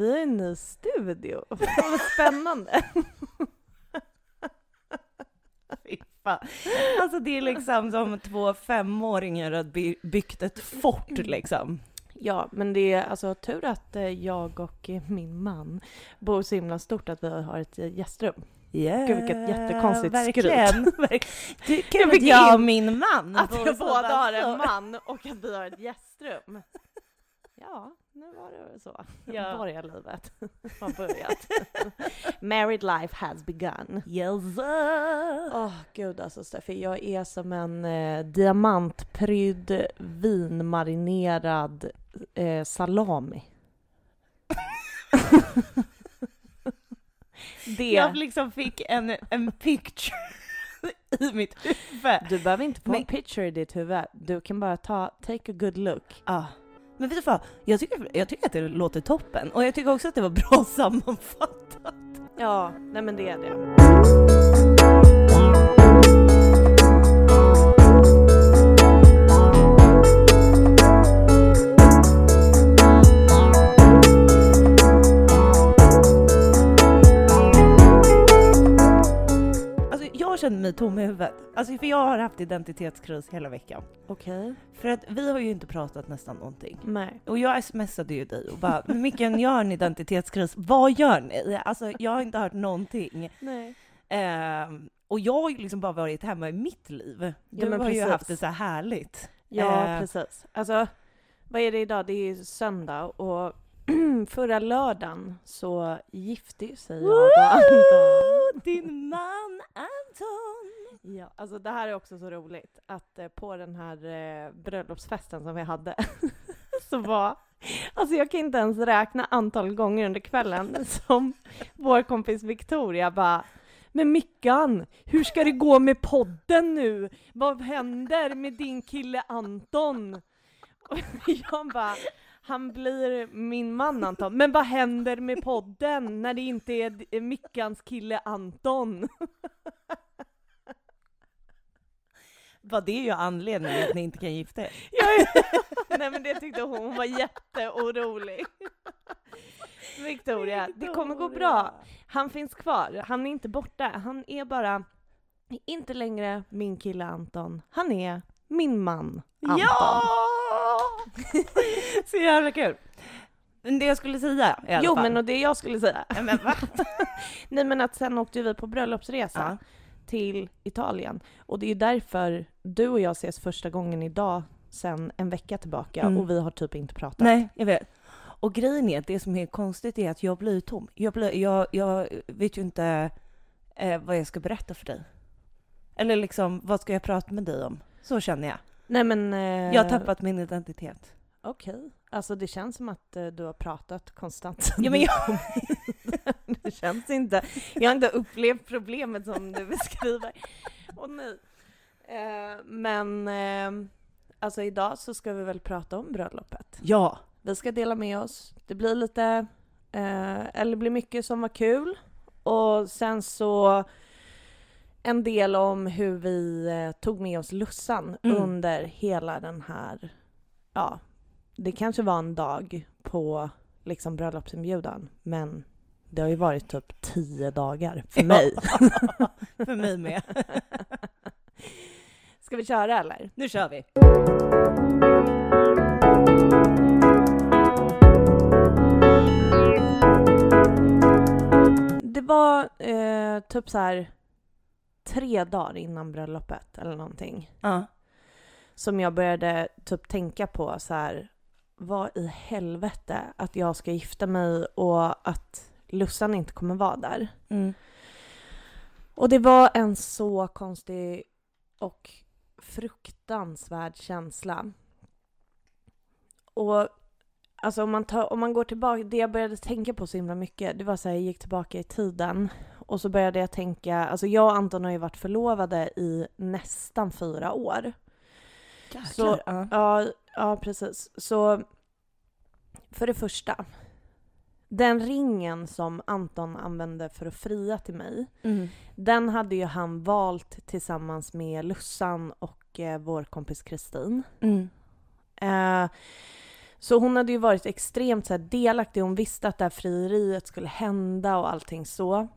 Vi har en ny studio. Vad spännande. Alltså det är liksom som två femåringar har by- byggt ett fort liksom. Ja, men det är alltså tur att eh, jag och min man bor så himla stort att vi har ett eh, gästrum. Yeah, Gud, vilket jättekonstigt verkligen. Verk- Du, Jag fick jag in och min man Att vi båda har en så. man och att vi har ett gästrum. Ja, nu var det så. Ja. Borgarlivet har börjat. Married life has begun. Yes. Åh gud alltså Steffi, jag är som en eh, diamantprydd vinmarinerad eh, salami. det. Jag liksom fick en, en picture i mitt huvud. Du behöver inte få Men- en picture i ditt huvud. Du kan bara ta, take a good look. Ja. Men vet du vad? Jag tycker, jag tycker att det låter toppen. Och jag tycker också att det var bra sammanfattat. Ja, nej men det är det. Känner mig tom i huvudet. Alltså för jag har haft identitetskris hela veckan. Okej. För att vi har ju inte pratat nästan någonting. Nej. Och jag smsade ju dig och bara, Micken, jag har en identitetskris, vad gör ni? Alltså jag har inte hört någonting. Nej. Ehm, och jag har ju liksom bara varit hemma i mitt liv. Ja, Du men har ju precis. haft det så här härligt. Ja, Eh. precis. Alltså, vad är det idag? Det är ju söndag och förra lördagen så gifte sig jag och Anton. Din man Anton! Ja, alltså det här är också så roligt att eh, på den här eh, bröllopsfesten som vi hade så var, alltså jag kan inte ens räkna antal gånger under kvällen som vår kompis Victoria bara men Mickan, hur ska det gå med podden nu? Vad händer med din kille Anton? Och jag bara, han blir min man Anton. Men vad händer med podden när det inte är Mickans kille Anton? Var det ju anledningen att ni inte kan gifta er? Nej men det tyckte hon, hon var jätteorolig. Victoria, det kommer gå bra. Han finns kvar, han är inte borta. Han är bara inte längre min kille Anton. Han är min man Anton. Ja! Så jävla kul. Men det jag skulle säga i alla Jo fall. men och det jag skulle säga. Ja, men va? Nej men att sen åkte vi på bröllopsresa Ja. till Italien. Och det är därför du och jag ses första gången idag sen en vecka tillbaka Mm. och vi har typ inte pratat. Nej, jag vet. Och grejen är, att det som är konstigt är att jag blir tom. Jag, blir, jag, jag vet ju inte eh, vad jag ska berätta för dig. Eller liksom, vad ska jag prata med dig om? Så känner jag. Nej men... Eh, Jag har tappat min identitet. Okej. Alltså det känns som att eh, du har pratat konstant Ja, men jag-. Det känns inte... Jag har inte upplevt problemet som du beskriver. Åh nej. Eh, men eh, alltså idag så ska vi väl prata om bröllopet. Ja. Vi ska dela med oss. Det blir lite, eh, eller blir mycket som var kul. Och sen så en del om hur vi eh, tog med oss Lussan Mm. under hela den här, ja, det kanske var en dag på liksom bröllopsinbjudan, men det har ju varit typ tio dagar för mig. för mig med. Ska vi köra eller? Nu kör vi. Det var eh, typ så här tre dagar innan bröllopet eller någonting. Ja. som jag började typ tänka på så här, vad i helvete att jag ska gifta mig och att Lussan inte kommer vara där. Mm. Och det var en så konstig och fruktansvärd känsla. Och alltså om man, tar, om man går tillbaka, det jag började tänka på så himla mycket, det var så här, jag gick tillbaka i tiden och så började jag tänka, alltså jag och Anton har ju varit förlovade i nästan fyra år. Så- ja. Ja, ja precis. Så för det första, den ringen som Anton använde för att fria till mig, Mm. den hade ju han valt tillsammans med Lussan och eh, vår kompis Kristin. Mm. Eh, Så hon hade ju varit extremt så här, delaktig. Hon visste att det här frieriet skulle hända och allting så.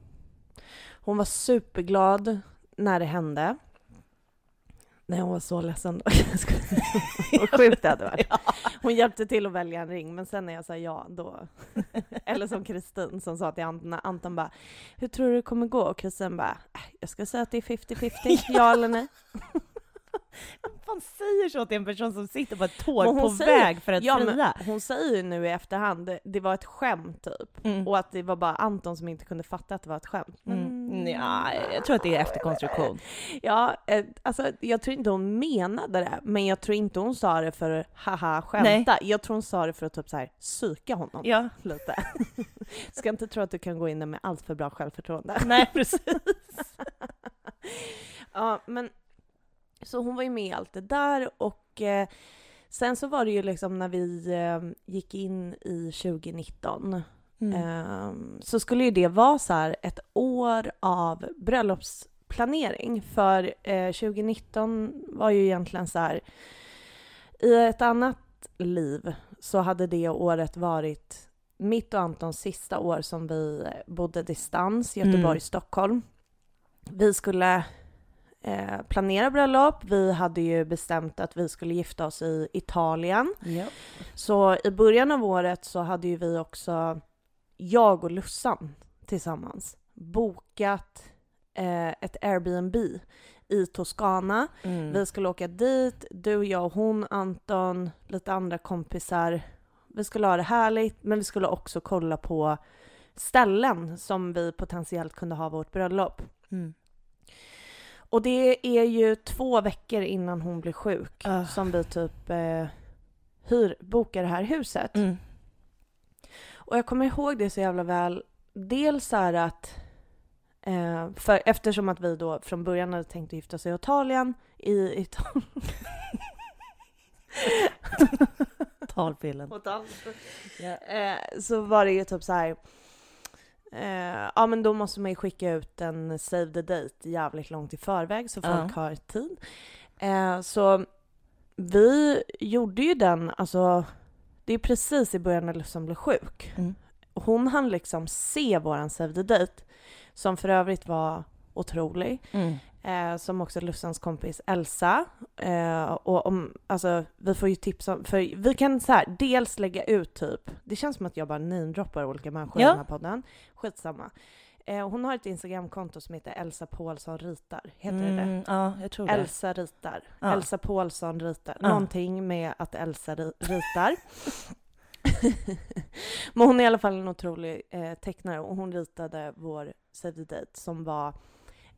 Hon var superglad när det hände. Nej, hon var så ledsen då. Vad sjukt det hade varit. Hon hjälpte till att välja en ring, men sen när jag sa ja, då... Eller som Kristin som sa till Anton, Anton bara ”Hur tror du det kommer gå?” och Kristin bara äh, ”Jag ska säga att det är 50-50, ja eller nej?” Vem fan säger så till en person som sitter på ett tåg Men på säger- väg för att ja, men fria? Hon säger ju nu i efterhand, det, det var ett skämt typ. Mm. Och att det var bara Anton som inte kunde fatta att det var ett skämt. Mm. Ja, jag tror att det är efterkonstruktion. Ja, eh, alltså jag tror inte hon menade det, men jag tror inte hon sa det för haha skämta. Jag tror hon sa det för att typ så här psyka honom Ja, lite. Ska inte tro att du kan gå in där med allt för bra självförtroende. nej precis. Ja, men så hon var ju med i allt det där och eh, sen så var det ju liksom när vi eh, gick in i 2019 Mm. eh, så skulle ju det vara så här ett år av bröllopsplanering för eh, 2019 var ju egentligen så här i ett annat liv så hade det året varit mitt och Antons sista år som vi bodde distans, Göteborg-Stockholm. Vi skulle eh, planera bröllop. Vi hade ju bestämt att vi skulle gifta oss i Italien. Ja. Så i början av året så hade ju vi också, jag och Lussan tillsammans, bokat eh, ett Airbnb i Toscana. Mm. Vi skulle åka dit, du, jag och hon, Anton, lite andra kompisar. Vi skulle ha det härligt, men vi skulle också kolla på ställen som vi potentiellt kunde ha vårt bröllop. Mm. Och det är ju två veckor innan hon blir sjuk Ah. som vi typ eh, hyr, bokar det här huset. Mm. Och jag kommer ihåg det så jävla väl. Dels så här att eh, för eftersom att vi då från början hade tänkt att gifta oss i Italien, i Italien. Talpillen. eh, så var det ju typ så här. Eh, ja men då måste man ju skicka ut en save the date jävligt långt i förväg så folk Ja. har tid. Eh, så vi gjorde ju den, alltså det är precis i början när Lussan blev sjuk. Mm. Hon hann liksom se våran save the date som för övrigt var otrolig. Mm. Eh, som också Lussans kompis Elsa. Eh, och om, alltså, vi får ju tips om, för vi kan så här, dels lägga ut typ, det känns som att jag bara namedroppar olika människor i Ja. den här podden. Skitsamma. Eh, hon har ett Instagramkonto som heter Elsa Paulsson ritar. Heter det det? Mm, Ja, jag tror det. Elsa ritar. Ja. Elsa Paulsson ritar. Ja. Någonting med att Elsa ri- ritar. Men hon är i alla fall en otrolig eh, tecknare och hon ritade vår Save the Date som var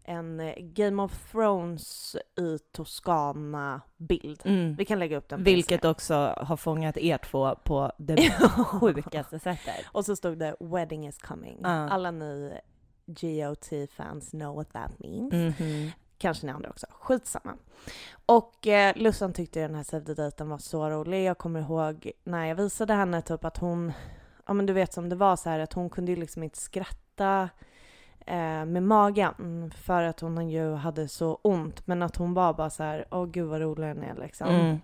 en eh, Game of Thrones i Toscana-bild. Mm. Vi kan lägga upp den Vilket Instagram. också har fångat er två på det sjukaste sättet. Och så stod det “Wedding is coming”. Ja. Alla ni GOT-fans know what that means. Mhm. Kanske ni andra också. Skitsamma. Och eh, Lussan tyckte den här Save var så rolig. Jag kommer ihåg när jag visade henne typ att hon, ja men du vet som det var så här att hon kunde ju liksom inte skratta eh, med magen för att hon ju hade så ont. Men att hon var bara så här, åh gud vad rolig den är liksom. Mm.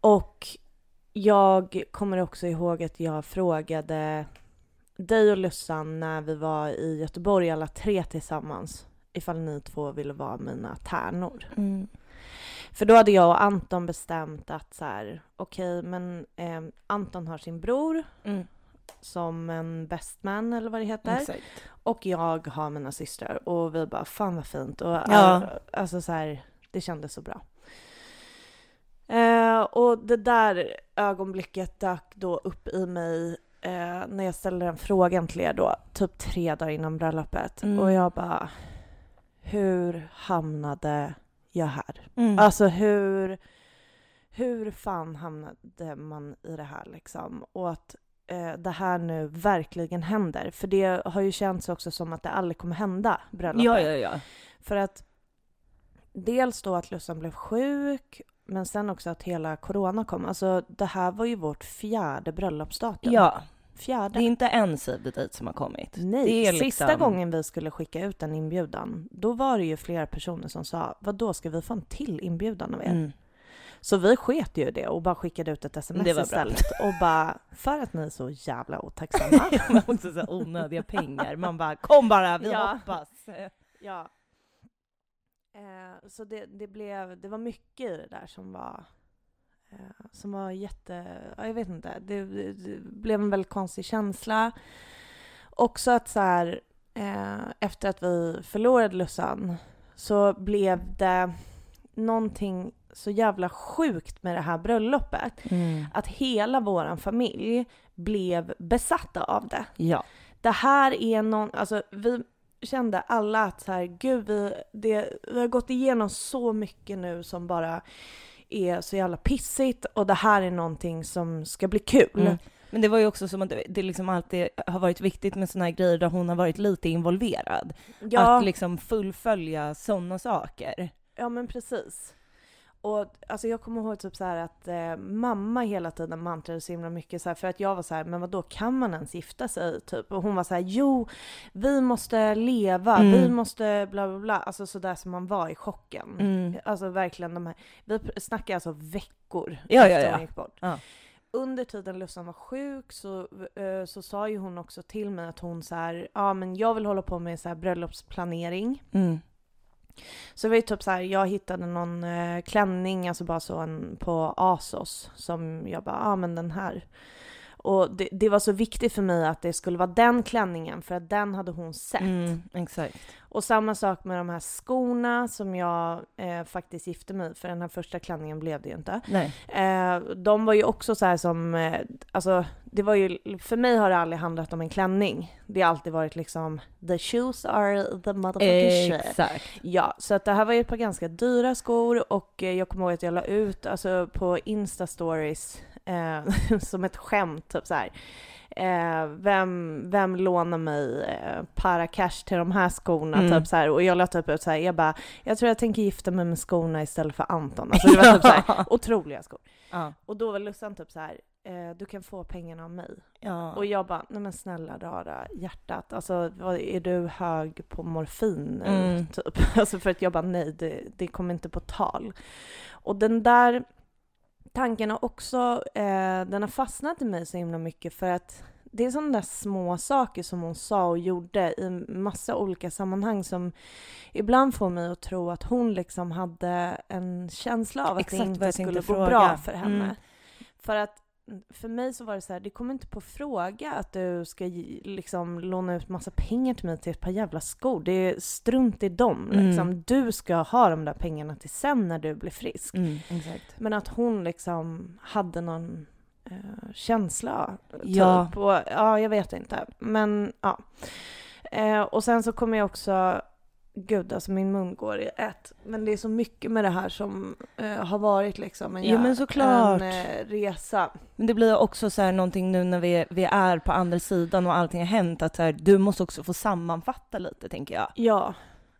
Och jag kommer också ihåg att jag frågade dig och Lussan när vi var i Göteborg alla tre tillsammans ifall ni två ville vara mina tärnor. Mm. För då hade jag och Anton bestämt att så här, okej men eh, Anton har sin bror Mm. Som en bestman eller vad det heter. Exakt. Och jag har mina systrar och vi bara fan vad fint. Och, Ja. äh, alltså så här, det kändes så bra. Eh, och det där ögonblicket dök då upp i mig eh, när jag ställde den frågan till er då, typ tre dagar innan bröllopet. Mm. Och jag bara, hur hamnade jag här? Mm. Alltså hur, hur fan hamnade man i det här liksom? Och att eh, det här nu verkligen händer. För det har ju känts också som att det aldrig kommer hända, bröllopet. Ja, ja, ja. För att dels då att Lussan blev sjuk, men sen också att hela corona kom. Alltså det här var ju vårt fjärde bröllopsdatum. Ja, Fjärde. det är inte en save the date som har kommit. Nej, det är sista liksom- gången vi skulle skicka ut en inbjudan, då var det ju flera personer som sa, vad då ska vi få en till inbjudan av er? Mm. Så vi sket ju det och bara skickade ut ett sms istället och bara, för att ni är så jävla otacksamma. Men också så onödiga pengar. Man bara, kom bara, vi Ja. hoppas. Ja. Eh, så det, det blev, det var mycket i det där som var, eh, som var jätte, ja, jag vet inte, det, det, det blev en väldigt konstig känsla. Också att så här, eh, efter att vi förlorade Lussan så blev det någonting så jävla sjukt med det här bröllopet. Mm. Att hela våran familj blev besatta av det Ja. det här är någon, alltså vi kände alla att så här, gud vi, det, vi har gått igenom så mycket nu som bara är så jävla pissigt och det här är någonting som ska bli kul. Mm. Men det var ju också som att det- liksom alltid har varit viktigt med såna här grejer där hon har varit lite involverad. Ja, Att liksom fullfölja sådana saker. ja men precis. Och alltså jag kommer ihåg typ så att eh, mamma hela tiden mantrade så himla mycket så här, för att jag var så här, men vad då kan man ens gifta sig typ? Och hon var så här, jo, vi måste leva, Mm. vi måste bla bla bla, alltså så där som man var i chocken. Mm. Alltså verkligen de här, vi snackar alltså veckor Ja, ja, efter ja. hon gick bort. Ja. Under tiden Lussan var sjuk så, eh, så sa ju hon också till mig att hon så här, ja men jag vill hålla på med så här bröllopsplanering. Mm. Så det var ju typ så här, jag hittade någon eh, klänning, alltså bara så en på Asos som jag bara, ja men den här. Och det, det var så viktigt för mig att det skulle vara den klänningen för att den hade hon sett. Mm, exakt. Och samma sak med de här skorna som jag eh, faktiskt gifte mig för den här första klänningen blev det ju inte. Nej. Eh, de var ju också så här som, eh, alltså det var ju, för mig har det aldrig handlat om en klänning. Det har alltid varit liksom, the shoes are the motherfucking. Exakt. Ja, så att det här var ju ett par ganska dyra skor och eh, jag kommer ihåg att jag la ut alltså på Insta-stories eh, som ett skämt, typ så här. Eh, vem, vem lånar mig eh, para cash till de här skorna? Mm. Typ så här. Och jag la typ ut så här, jag bara, jag tror jag tänker gifta mig med skorna istället för Anton. Alltså det var typ så här, otroliga skor. Ja. Och då var Lussan typ så här, eh, du kan få pengarna av mig. ja. Och jag bara, nej men snälla rara hjärtat, alltså vad, är du hög på morfin? Mm. Typ. Alltså för att jag bara, nej det, det kommer inte på tal. Och den där tanken har också, eh, den har fastnat i mig så himla mycket för att det är sådana där små saker som hon sa och gjorde i massa olika sammanhang som ibland får mig att tro att hon liksom hade en känsla av att Exakt det inte skulle gå bra för henne. Mm. För att för mig så var det så här, det kommer inte på fråga att du ska liksom låna ut massa pengar till mig till ett par jävla skor. Det är strunt i dem Mm. liksom. Du ska ha de där pengarna till sen när du blir frisk. Mm. Men att hon liksom hade någon eh, känsla. Ja. Typ. Och, ja, jag vet inte. Men ja. Eh, och sen så kommer jag också, gud alltså min mun går i ett. Men det är så mycket med det här som eh, har varit liksom en, Jo, men såklart. en eh, resa. Men det blir också så här någonting nu när vi, vi är på andra sidan och allting har hänt, att så här, du måste också få sammanfatta lite, tänker jag. Ja.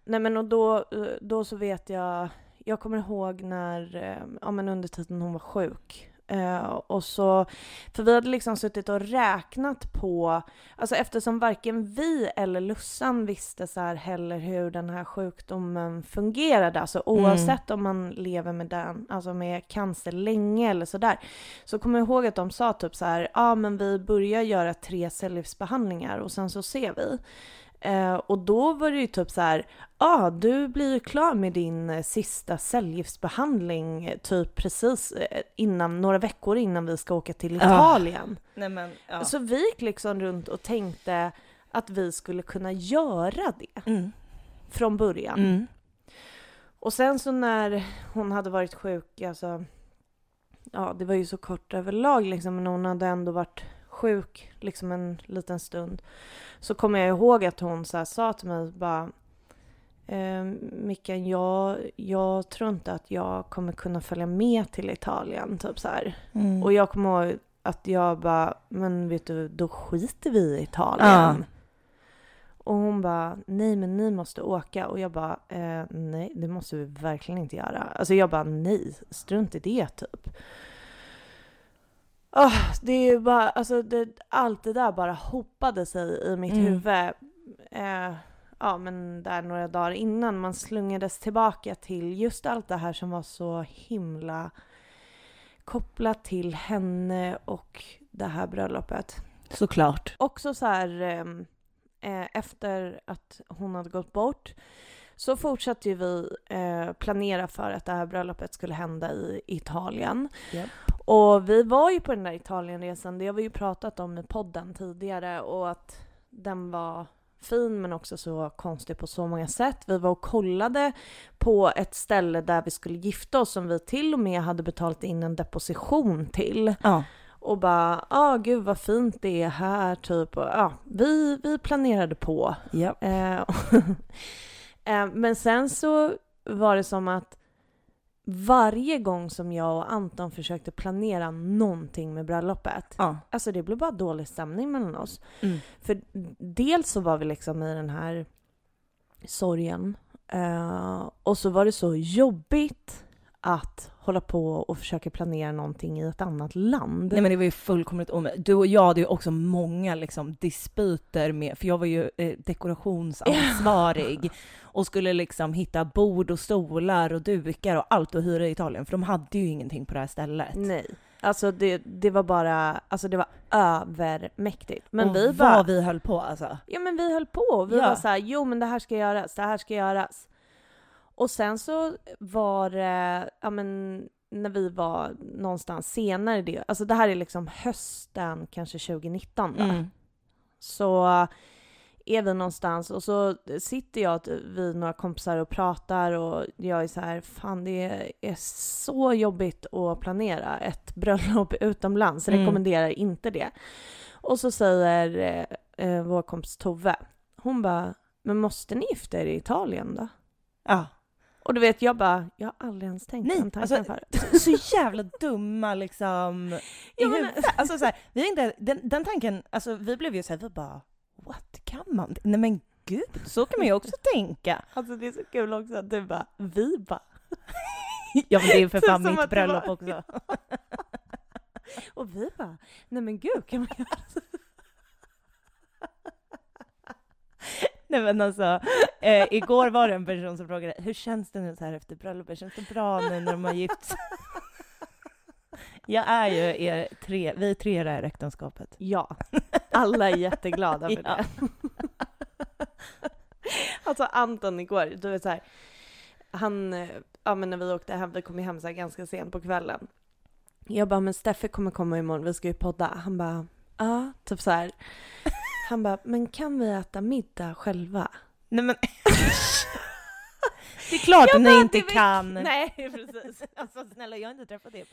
Nej men och då, eh, då så vet jag, jag kommer ihåg när, eh, ja men under tiden hon var sjuk. Eh, och så, för vi hade liksom suttit och räknat på, alltså eftersom varken vi eller Lussan visste så här heller hur den här sjukdomen fungerade, alltså oavsett om man lever med den, alltså med cancer länge eller sådär, så kommer jag ihåg att de sa typ så här, ja ah, men vi börjar göra tre cellgiftsbehandlingar och sen så ser vi. Eh, och då var det ju typ så här, ja ah, du blir ju klar med din eh, sista cellgiftsbehandling eh, typ precis eh, innan, några veckor innan vi ska åka till Ah. Italien. Nej men, ja. Så vi gick liksom runt och tänkte att vi skulle kunna göra det Mm. från början. Mm. Och sen så när hon hade varit sjuk, alltså, ja det var ju så kort överlag liksom, men hon hade ändå varit sjuk liksom en liten stund. Så kommer jag ihåg att hon så här, sa till mig bara eh, Mickan, jag, jag tror inte att jag kommer kunna följa med till Italien, typ så. Mm. Och jag kommer ihåg att jag bara, men vet du, då skiter vi i Italien. Ja. Och hon bara, nej men ni måste åka. Och jag bara, eh, nej det måste vi verkligen inte göra. Alltså jag bara, nej, strunt i det typ. Ah, det är ju bara, alltså det, allt det där bara hopade sig i mitt Mm. huvud. Eh, ja men där några dagar innan man slungades tillbaka till just allt det här som var så himla kopplat till henne och det här bröllopet. Såklart. Också så här ehm, eh, efter att hon hade gått bort så fortsatte ju vi eh, planera för att det här bröllopet skulle hända i Italien. Japp. Och vi var ju på den där Italienresan, det har vi ju pratat om i podden tidigare och att den var fin men också så konstig på så många sätt. Vi var och kollade på ett ställe där vi skulle gifta oss som vi till och med hade betalat in en deposition till Ja. och bara ah gud vad fint det är här typ och ja, vi, vi planerade på. Ja. Eh, eh, men sen så var det som att varje gång som jag och Anton försökte planera någonting med bröllopet, Ja. alltså det blev bara dålig stämning mellan oss. Mm. För dels så var vi liksom i den här sorgen eh, och så var det så jobbigt att hålla på och försöka planera någonting i ett annat land. Nej men det var ju fullkomligt omöjligt. Du och jag hade ju också många liksom dispyter med, för jag var ju eh, dekorationsansvarig och skulle liksom hitta bord och stolar och dukar och allt att hyra i Italien, för de hade ju ingenting på det här stället. Nej. Alltså det, det var bara, alltså det var övermäktigt. Men och vi vad bara, vi höll på alltså. ja men vi höll på. Vi Ja. var så här, jo men det här ska göras, det här ska göras. Och sen så var det, ja men när vi var någonstans senare det, alltså det här är liksom hösten kanske 2019 va? Mm. så är vi någonstans och så sitter jag vid några kompisar och pratar och jag är så här, fan det är så jobbigt att planera ett bröllop utomlands, Mm. rekommenderar inte det. Och så säger eh, eh, vår kompis Tove, hon bara, men måste ni gifta er i Italien då? Ja. Och du vet, jag bara, jag har aldrig ens tänkt Nej, den tanken alltså, förut. Så jävla dumma liksom i huvudet. Alltså så här, vi inte, den, den tanken, alltså vi blev ju såhär, vi bara what, kan man? Nej men gud, så kan man ju också tänka. Alltså det är så kul också att du bara, vi bara. Ja men det är ju för fan mitt bröllop var- också. Och vi bara, nej men gud kan man göra så? Nej men alltså, eh, igår var det en person som frågade, hur känns det nu så här efter bröllopet? Känns det bra nu när de har gift sig? Jag är ju er tre, vi är tre i det här äktenskapet. Ja, alla är jätteglada för Ja. det. alltså Anton igår, du vet så här, han, eh, ja men när vi åkte hem, vi kom ju hem så här ganska sent på kvällen. Jag bara, men Steffe kommer komma imorgon, vi ska ju podda. Han bara, ja, typ så här. Han bara, men kan vi äta middag själva? Nej men Det är klart Jag att ni inte kan. Nej, precis. Alltså snälla, jag har inte träffat EP.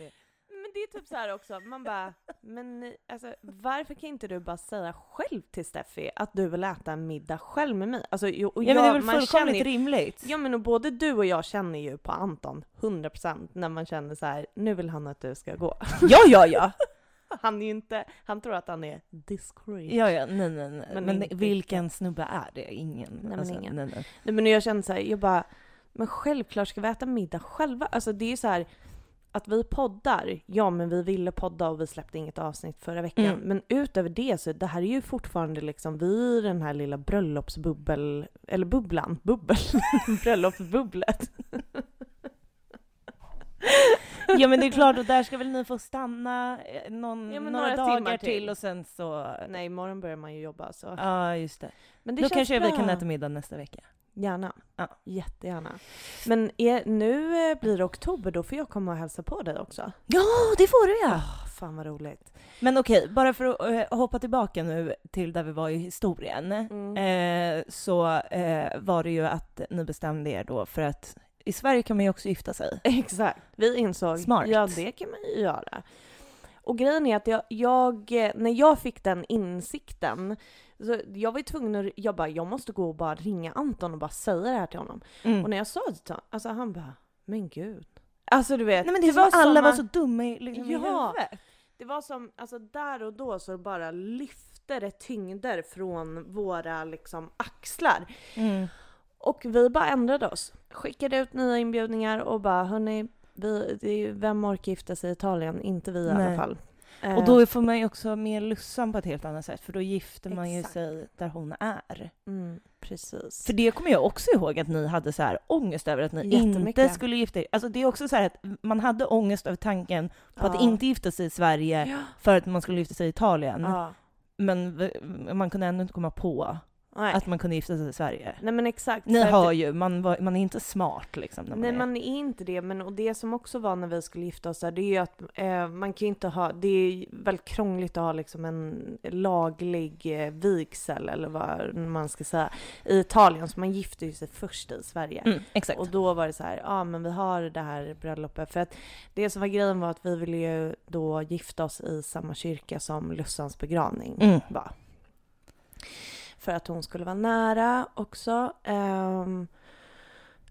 Men det är typ så här också, man bara, men alltså, varför kan inte du bara säga själv till Steffi att du vill äta en middag själv med mig? Alltså, och Ja men det är jag- väl fullkomligt ju- rimligt? Ja men och både du och jag känner ju på Anton 100% när man känner så här, nu vill han att du ska gå. Ja, ja, ja. Han är ju inte, han tror att han är discreet. Ja, ja, nej, nej, nej. Men Men, inte vilken snubbe är det? Ingen. men alltså, ingen. Nej, nej. Nej men jag känner så här, jag bara, men självklart ska vi äta middag själva. Alltså det är ju så här, att vi poddar, ja men vi ville podda och vi släppte inget avsnitt förra veckan. Mm. Men utöver det så det här är ju fortfarande liksom vi i den här lilla bröllopsbubbel, eller bubblan, bubbel, bröllopsbubblet. Ja men det är klart, och där ska väl ni få stanna eh, någon, Ja, några, några dagar till. till. och sen så... Nej imorgon börjar man ju jobba så. Ja, just det. Men det Då kanske bra. vi kan äta middag nästa vecka. Gärna. Ja. Jättegärna. Men är, nu eh, blir det oktober, då får jag komma och hälsa på dig också. Ja, det får du ja! Åh, fan vad roligt. Men okej, bara för att eh, hoppa tillbaka nu till där vi var i historien. Mm. Eh, så eh, var det ju att ni bestämde er då för att i Sverige kan man ju också gifta sig. Exakt. Vi insåg, Smart. ja det kan man ju göra. Och grejen är att jag, jag, när jag fick den insikten, så jag var ju tvungen att, jag bara, jag måste gå och bara ringa Anton och bara säga det här till honom. Mm. Och när jag sa det till honom, alltså han bara, men gud. Alltså du vet, Nej men det, var som alla som var så dumma i, liksom, Ja. i huvudet. Det var som, alltså där och då så bara lyfte det tyngder från våra liksom axlar. Mm. Och vi bara ändrade oss. Skickade ut nya inbjudningar och bara hörni, vi, det är, ju- vem orkar gifta sig i Italien? Inte vi i alla Nej. fall. Och då får man ju också mer Lussan på ett helt annat sätt, för då gifter man ju Exakt. sig där hon är. Mm, precis. För det kommer jag också ihåg att ni hade så här ångest över att ni inte skulle gifta er. Alltså det är också så här att man hade ångest över tanken på att Ja. inte gifta sig i Sverige Ja. för att man skulle gifta sig i Italien. Ja. Men man kunde ändå inte komma på Nej. att man kunde gifta sig i Sverige. Nej men exakt. Ni hör ju, man, var, man är inte smart liksom. När man Nej är. man är inte det, men och det som också var när vi skulle gifta oss där, det är ju att eh, man kan ju inte ha, det är väldigt krångligt att ha liksom en laglig eh, vigsel eller vad man ska säga i Italien, så man gifter ju sig först i Sverige. Mm, exakt. Och då var det så här, ja men vi har det här bröllopet. För att det som var grejen var att vi ville ju då gifta oss i samma kyrka som Lussans begravning Mm. var. För att hon skulle vara nära också. Ehm,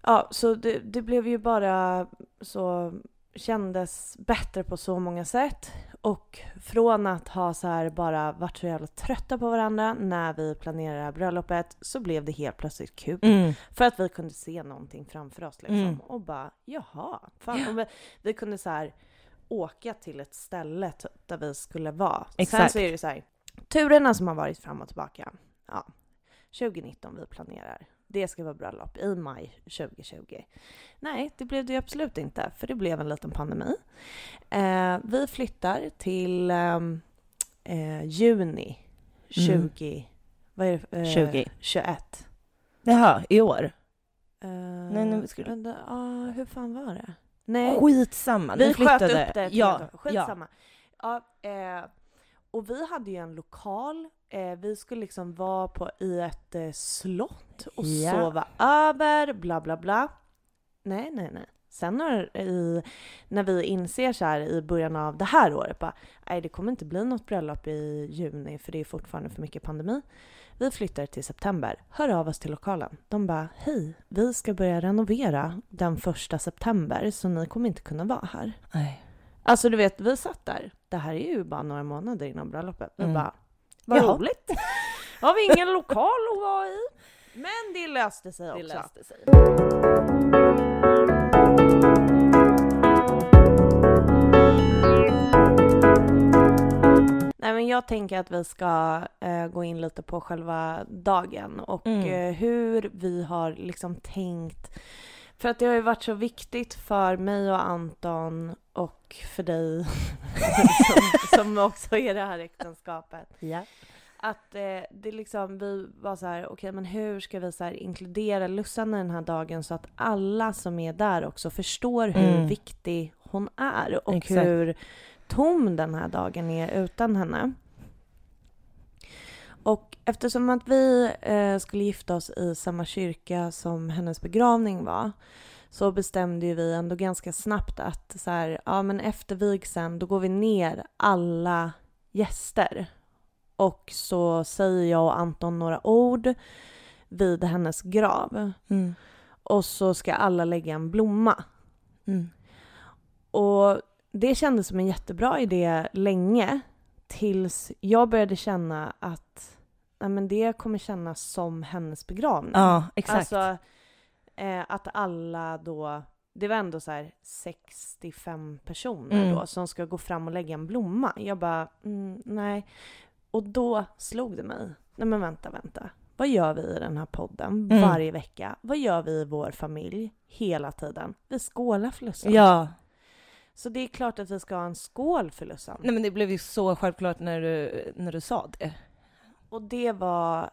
ja, så det, det blev ju bara så kändes bättre på så många sätt. Och från att ha så här bara varit så jävla trötta på varandra när vi planerade bröllopet så blev det helt plötsligt kul. Mm. För att vi kunde se någonting framför oss liksom. Mm. Och bara, jaha. Fan, och vi, vi kunde så här åka till ett ställe där vi skulle vara. Sen Exakt. så är det så här, turerna som har varit fram och tillbaka. Ja, 2019 vi planerar. Det ska vara bröllop i maj 2020. Nej, det blev det ju absolut inte, för det blev en liten pandemi. Eh, vi flyttar till ehm, eh, juni 20... Vad är det? Eh, 20. 21. Jaha, i år? Uh, Nej, nu skulle- vänta, ah, hur fan var det? Nej, Skitsamma, vi ni sköt flyttade. upp det ja. Skitsamma. Ja. eh, och vi hade ju en lokal. Eh, vi skulle liksom vara på, i ett eh, slott och Ja. sova över, bla bla bla. Nej, nej, nej. Sen när, i, när vi inser så här i början av det här året, bara, nej det kommer inte bli något bröllop i juni för det är fortfarande för mycket pandemi. Vi flyttar till september, hör av oss till lokalen. De bara, hej, vi ska börja renovera den första september så ni kommer inte kunna vara här. Nej. Alltså du vet, vi satt där. Det här är ju bara några månader innan bröllopet. Vi Mm. bara, vad Jaha. roligt. har vi ingen lokal att vara i. Men det löste sig också. Det löste sig. Nej men jag tänker att vi ska eh, gå in lite på själva dagen och Mm. eh, hur vi har liksom tänkt. För att det har ju varit så viktigt för mig och Anton och för dig som, som också är det här äktenskapet. Ja. Att eh, det liksom, vi var så här, okej men hur ska vi så här inkludera Lussan i den här dagen så att alla som är där också förstår hur Mm. viktig hon är och Exakt. hur tom den här dagen är utan henne. Och eftersom att vi eh, skulle gifta oss i samma kyrka som hennes begravning var så bestämde ju vi ändå ganska snabbt att så här, ja men efter vigseln då går vi ner alla gäster och så säger jag och Anton några ord vid hennes grav Mm. och så ska alla lägga en blomma. Mm. Och det kändes som en jättebra idé länge tills jag började känna att nej, men det kommer kännas som hennes begravning. Ja, exakt. Alltså eh, att alla då, det var ändå så här 65 personer Mm. då som ska gå fram och lägga en blomma. Jag bara, mm, nej. Och då slog det mig, nej men vänta, vänta. Vad gör vi i den här podden Mm. varje vecka? Vad gör vi i vår familj hela tiden? Vi skålar för Lussan. ja. Så det är klart att vi ska ha en skål för Lussan. Nej men det blev ju så självklart när du, när du sa det. Och det var,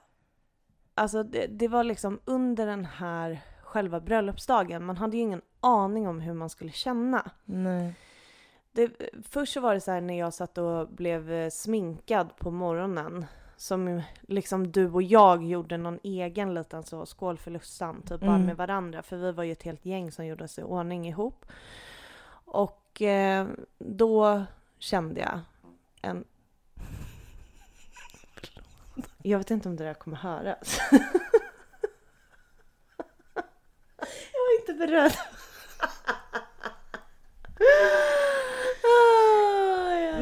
alltså det, det var liksom under den här själva bröllopsdagen, man hade ju ingen aning om hur man skulle känna. Nej. Det, först så var det så här när jag satt och blev eh, sminkad på morgonen, som liksom du och jag gjorde någon egen liten så skål för Lussan, typ bara Mm. med varandra, för vi var ju ett helt gäng som gjorde oss i ordning ihop. Och eh, då kände jag en... Jag vet inte om det där kommer höras. jag var inte beredd.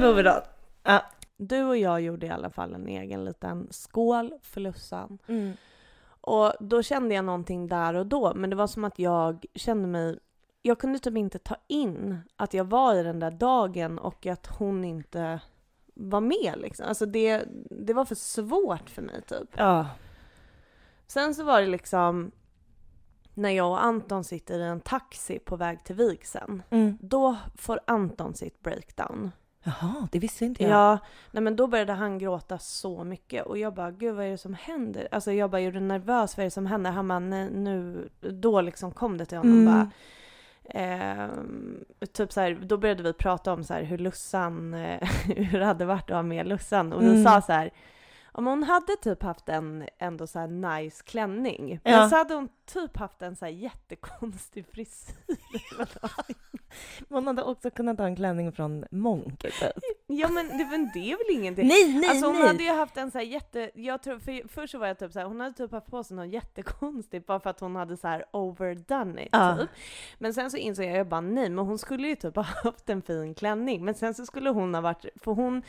Moving on. Ja. Du och jag gjorde i alla fall en egen liten skål för Lussan. Mm. Och då kände jag någonting där och då, men det var som att jag kände mig... Jag kunde typ inte ta in att jag var i den där dagen och att hon inte vara med liksom. Alltså det, det var för svårt för mig typ. Ja. Sen så var det liksom när jag och Anton sitter i en taxi på väg till vigseln. Mm. Då får Anton sitt breakdown. Jaha, det visste inte Ja, jag. nej men då började han gråta så mycket och jag bara gud vad är det som händer? Alltså jag bara gjorde nervös, vad är det som händer? Han bara nej, nu, då liksom kom det till honom Mm. bara. Ehm, typ så här, då började vi prata om så här hur Lussan, eh, hur det hade varit att ha med Lussan och vi Mm. sa så här om hon hade typ haft en ändå så här nice klänning, Ja. men så hade hon typ haft en så här jättekonstig frisyr. Man hade också kunnat ha en klänning från Monke typ. Ja men det, men det är väl ingenting. Nej, nej, Alltså hon nej! hade ju haft en så här jätte, jag tror, för först så var jag typ så här, hon hade typ haft på sig något jättekonstigt bara för att hon hade så här overdone it Ja. typ. Men sen så insåg jag, jag bara nej, men hon skulle ju typ ha haft en fin klänning. Men sen så skulle hon ha varit, för hon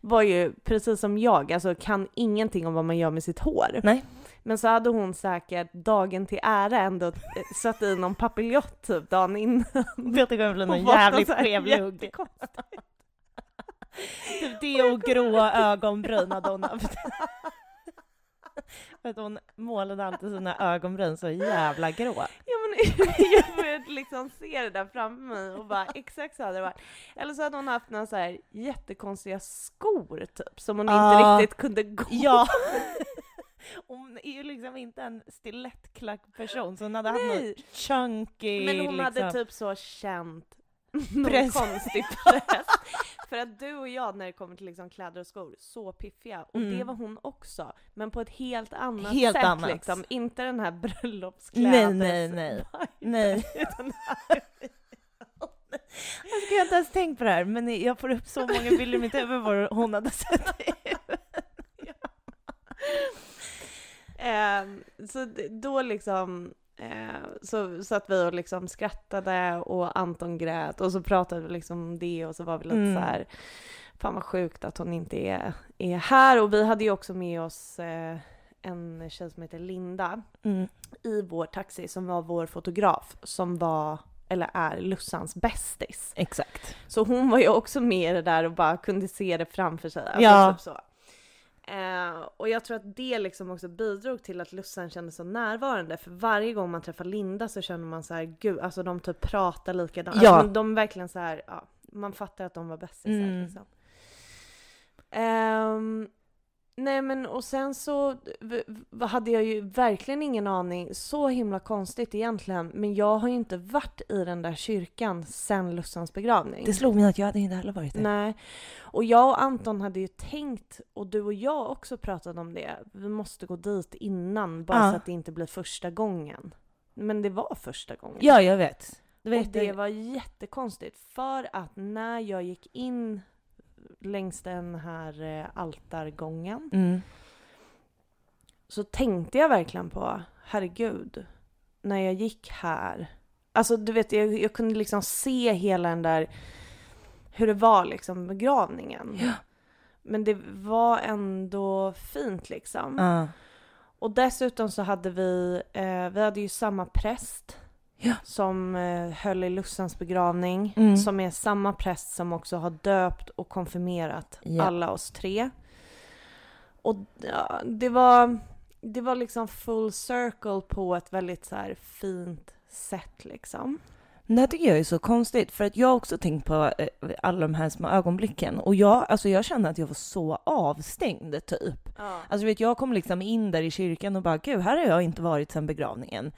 var ju precis som jag, alltså kan ingenting om vad man gör med sitt hår. Nej. Men så hade hon säkert dagen till ära ändå eh, satt i någon papiljon typ dagen innan. Vet du vad det blir någon jävligt lugg? jättekonstigt. Typ det och gråa ögonbryn hade hon haft. För att hon målade alltid sina ögonbryn så jävla grå. Ja men jag började liksom se det där framför mig och bara exakt så hade det varit. Eller så hade hon haft några så här jättekonstiga skor typ som hon Ja. inte riktigt kunde gå. Ja! Hon är ju liksom inte en stilettklackperson så hon hade haft Nej. något chunky Men hon liksom. hade typ så känt någon Press. konstig press. För att du och jag när det kommer till liksom kläder och skor, så piffiga. Och Mm. det var hon också. Men på ett helt annat Helt sätt annat. liksom. Inte den här bröllopskläder. Nej, nej, nej. Nej. Jag skulle inte ens tänkt på det här men jag får upp så många bilder i mitt huvud vad hon hade sett. Ehm, så då liksom så satt vi och liksom skrattade och Anton grät och så pratade vi liksom om det och så var vi lite Mm. så här fan vad sjukt att hon inte är, är här och vi hade ju också med oss eh, en tjej som heter Linda Mm. i vår taxi som var vår fotograf som var eller är Lussans bästis. Exakt. Så hon var ju också med i det där och bara kunde se det framför sig. Alltså Ja. Typ så. Eh, och jag tror att det liksom också bidrog till att Lussan kändes så närvarande. För varje gång man träffar Linda så känner man så här, gud, alltså de typ pratar likadant. Ja. Alltså, de verkligen så här, ja, man fattar att de var bästisar Mm. liksom. Ehm, nej men och sen så hade jag ju verkligen ingen aning, så himla konstigt egentligen, men jag har ju inte varit i den där kyrkan sen Lussans begravning. Det slog mig att jag hade inte heller varit där. Nej. Och jag och Anton hade ju tänkt, och du och jag också pratade om det, vi måste gå dit innan bara Ja. så att det inte blir första gången. Men det var första gången. Ja, jag vet. Du och vet det var jättekonstigt för att när jag gick in längs den här eh, altargången Mm. så tänkte jag verkligen på, herregud, när jag gick här. Alltså du vet, jag, jag kunde liksom se hela den där, hur det var liksom begravningen. Ja. Men det var ändå fint liksom. Ja. Och dessutom så hade vi, eh, vi hade ju samma präst Ja. som eh, höll i Lussans begravning. Mm. Som är samma präst som också har döpt och konfirmerat Ja. alla oss tre. Och ja, det var, det var liksom full circle på ett väldigt så här fint sätt liksom. Det här tycker jag är så konstigt, för att jag har också tänkt på eh, alla de här små ögonblicken och jag, alltså jag känner att jag var så avstängd typ. Ja. Alltså vet, jag kom liksom in där i kyrkan och bara gud, här har jag inte varit sedan begravningen.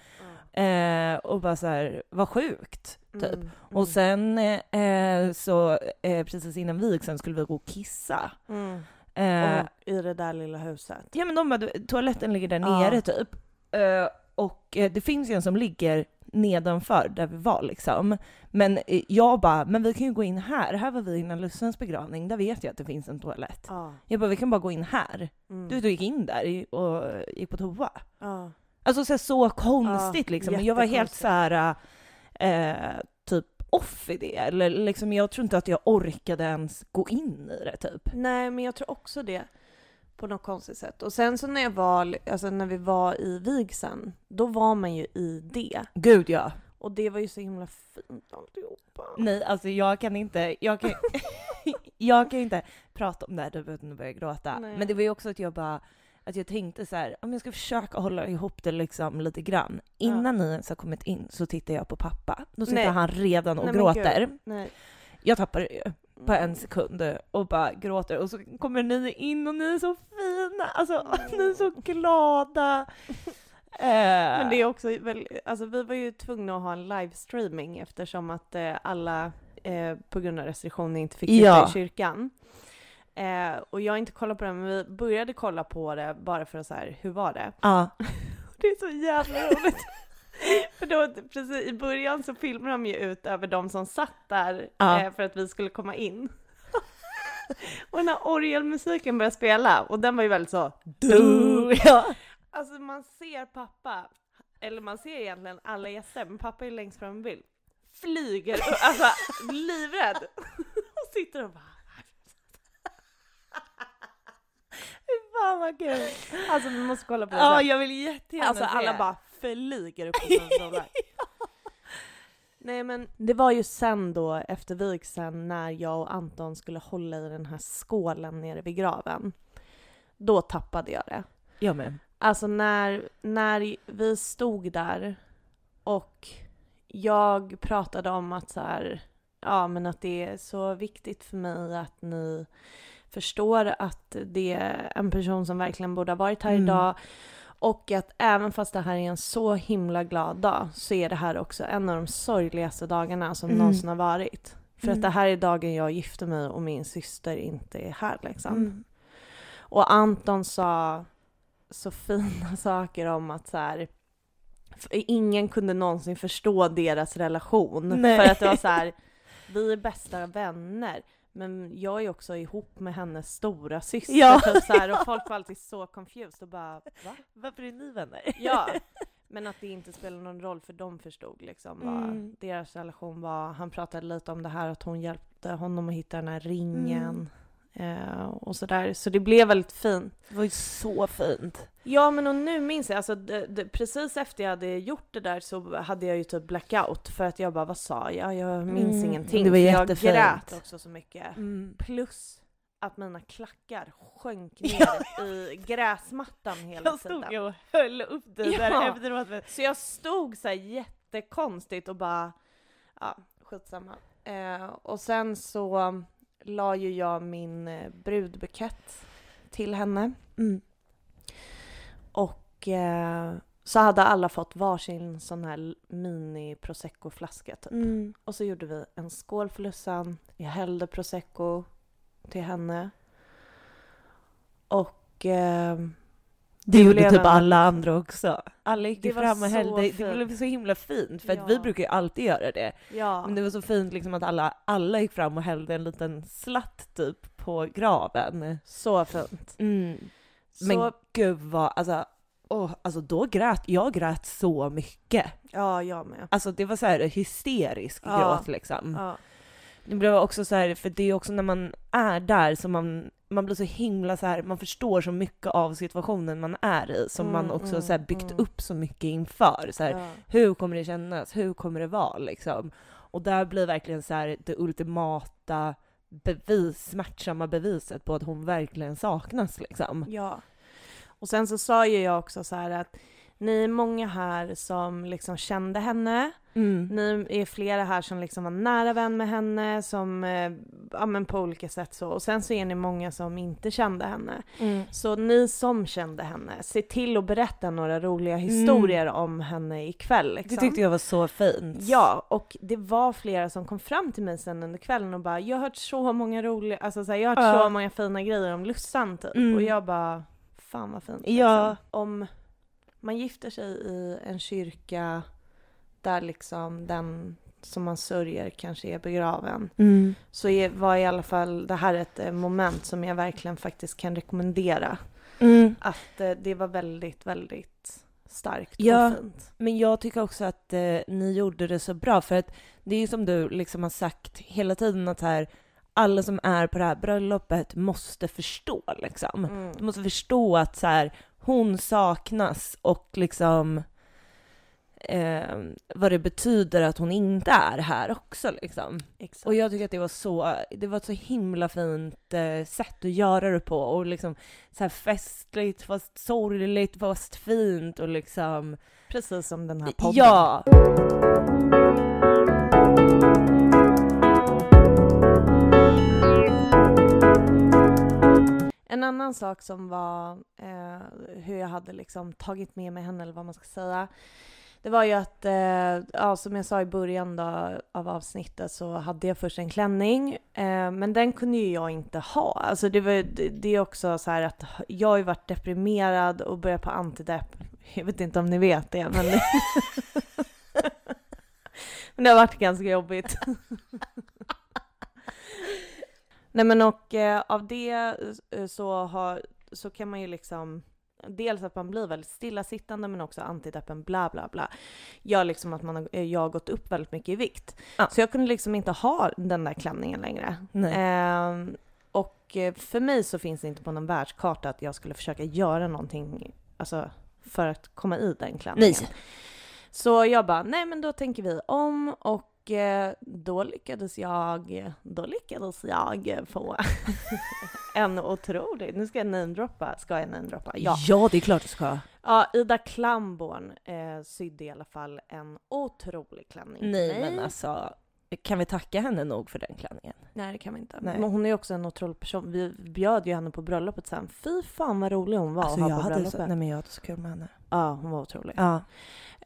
Eh, och bara så här, vad sjukt. Typ. Mm, Och sen eh, så eh, precis innan vigseln skulle vi gå och kissa. mm. Eh, Och I det där lilla huset. Ja men de bara, toaletten ligger där Ja. nere typ. Eh, och eh, det finns ju en som ligger nedanför där vi var liksom. Men eh, jag bara, men vi kan ju gå in här. Här var vi innan Lussans begravning, där vet jag att det finns en toalett. Ja. Jag bara, vi kan bara gå in här. Mm. Du, du gick in där och gick på toa. ja. Alltså så, här, så konstigt Ja, liksom. Men jag var helt så här, eh, typ off i det. Eller liksom, jag tror inte att jag orkade ens gå in i det typ. Nej, men jag tror också det. På något konstigt sätt. Och sen så när jag var, alltså när vi var i vigseln, då var man ju i det. Gud ja. Och det var ju så himla fint alltihopa. Nej, alltså jag kan inte, jag kan, jag kan inte prata om det här utan att börja gråta. Nej. Men det var ju också att jag bara, att jag tänkte så här, om jag ska försöka hålla ihop det liksom lite grann. Innan ni ens har kommit in så tittar jag på pappa. Då sitter Nej. han redan och Nej, gråter. Jag tappar det ju på en sekund och bara gråter och så kommer ni in och ni är så fina, alltså ni är så glada. Eh, Men det är också väl, alltså vi var ju tvungna att ha en livestreaming eftersom att eh, alla eh, på grund av restriktioner inte fick sitta Ja. i kyrkan. Eh, och jag har inte kollat på det, men vi började kolla på det bara för att så här, hur var det? Ja. Det är så jävla roligt. för då, precis i början så filmade de ju ut över de som satt där Ja. eh, för att vi skulle komma in. och den här orgelmusiken började spela och den var ju väldigt så Du, ja. Alltså man ser pappa, eller man ser egentligen alla gäster, men pappa är längst fram i bild. Flyger alltså livrädd. Och sitter och bara... Fan vad kul. Alltså vi måste kolla på det Ja, jag vill jättegärna Alltså se. alla bara flyger upp på sina stolar. Nej men det var ju sen då efter vigseln när jag och Anton skulle hålla i den här skålen nere vid graven. Då tappade jag det. Jag med. Alltså när, när vi stod där och jag pratade om att så här, ja men att det är så viktigt för mig att ni förstår att det är en person som verkligen borde ha varit här Mm. idag och att även fast det här är en så himla glad dag så är det här också en av de sorgligaste dagarna som Mm. någonsin har varit. För Mm. att det här är dagen jag gifte mig och min syster inte är här liksom. Mm. Och Anton sa så fina saker om att så här, ingen kunde någonsin förstå deras relation. Nej. För att det var så här, vi är bästa vänner. Men jag är också ihop med hennes stora syster Ja, typ så här, och folk var alltid så confused och bara va? Varför är ni vänner? Ja, men att det inte spelar någon roll för de förstod liksom vad Mm. deras relation var. Han pratade lite om det här att hon hjälpte honom att hitta den här ringen. Eh, och sådär. Så det blev väldigt fint. Det var ju så fint. Ja men och nu minns jag, alltså det, det, precis efter jag hade gjort det där så hade jag ju typ blackout för att jag bara vad sa jag? Jag minns Mm, ingenting. det var För jag jättefint. grät också så mycket. Mm. Plus att mina klackar sjönk ner Ja. i gräsmattan hela Jag tiden. stod ju och höll upp dig där Ja. efteråt. Så jag stod så här jättekonstigt och bara, ja skitsamma. Eh, och sen så la ju jag min eh, brudbukett till henne. Mm. Och eh, så hade alla fått varsin sån här mini prosecco-flaska typ. Mm. Och så gjorde vi en skål för Lussan. Jag hällde prosecco till henne. Och eh, Det gjorde typ alla andra också. Alla gick Det fram och hällde. Det blev så himla fint för Ja. att vi brukar ju alltid göra det. ja, Men det var så fint liksom att alla, alla gick fram och hällde en liten slatt typ på graven. så fint. Mm. Så, Men gud vad, alltså, åh, alltså då grät, jag grät så mycket. ja, jag med. Alltså det var så här hysterisk Ja. gråt liksom. Ja. Det blev också så här, för det är också när man är där som man, man blir så himla så här, man förstår så mycket av situationen man är i som man Mm, också mm, så här byggt mm. upp så mycket inför. Så här, Ja. hur kommer det kännas? Hur kommer det vara liksom? Och där blir verkligen så här det ultimata bevis, smärtsamma beviset på att hon verkligen saknas liksom. Ja. Och sen så sa ju jag också så här att ni är många här som liksom kände henne. Mm. Ni är flera här som liksom var nära vän med henne, som, eh, ja men på olika sätt så. Och sen så är ni många som inte kände henne. Mm. Så ni som kände henne, se till att berätta några roliga historier om henne ikväll. Liksom. Det tyckte jag var så fint. Ja, och det var flera som kom fram till mig sen under kvällen och bara “jag har hört så många roliga, alltså så här, jag har hört Ja. så många fina grejer om Lussan typ” Mm. och jag bara “fan vad fint”. Ja. Liksom. Om man gifter sig i en kyrka där liksom den som man sörjer kanske är begraven Mm. så är, var i alla fall det här ett eh, moment som jag verkligen faktiskt kan rekommendera. Mm. Att eh, det var väldigt, väldigt starkt Ja. och fint. Men jag tycker också att eh, ni gjorde det så bra för att det är ju som du liksom har sagt hela tiden att här alla som är på det här bröllopet måste förstå liksom. Mm. Du måste förstå att så här, hon saknas och liksom eh, vad det betyder att hon inte är här också liksom. Exakt. Och jag tycker att det var så, det var ett så himla fint eh, sätt att göra det på och liksom så här festligt fast sorgligt fast fint och liksom Precis som den här podden. Ja! En annan sak som var eh, hur jag hade liksom tagit med mig henne, eller vad man ska säga, det var ju att, eh, ja, som jag sa i början då, av avsnittet så hade jag först en klänning, eh, men den kunde ju jag inte ha. Alltså det, var, det, det är också så här att jag har ju varit deprimerad och börjat på antidepp. Jag vet inte om ni vet det, men, men det har varit ganska jobbigt. Nej men och eh, av det eh, så, har, så kan man ju liksom Dels att man blir väldigt stillasittande men också antideppen bla bla bla. Gör liksom att man har, eh, jag har gått upp väldigt mycket i vikt. Ja. Så jag kunde liksom inte ha den där klänningen längre. Ehm, och eh, för mig så finns det inte på någon världskarta att jag skulle försöka göra någonting alltså, för att komma i den klänningen. Nej. Så jag bara, nej men då tänker vi om och eh, då lyckades jag, då lyckades jag få en otrolig, nu ska jag namedroppa, ska jag namedroppa? Ja. ja, det är klart du ska. ja, Ida Klamborn eh, sydde i alla fall en otrolig klänning Nej mig. men alltså, kan vi tacka henne nog för den klänningen? Nej det kan vi inte. Nej. Men hon är också en otrolig person. Vi bjöd ju henne på bröllopet sen. Fy fan vad rolig hon var Alltså att jag ha på hade, bröllopet. så, nej men jag hade så kul med henne. Ja, hon var otrolig. Ja.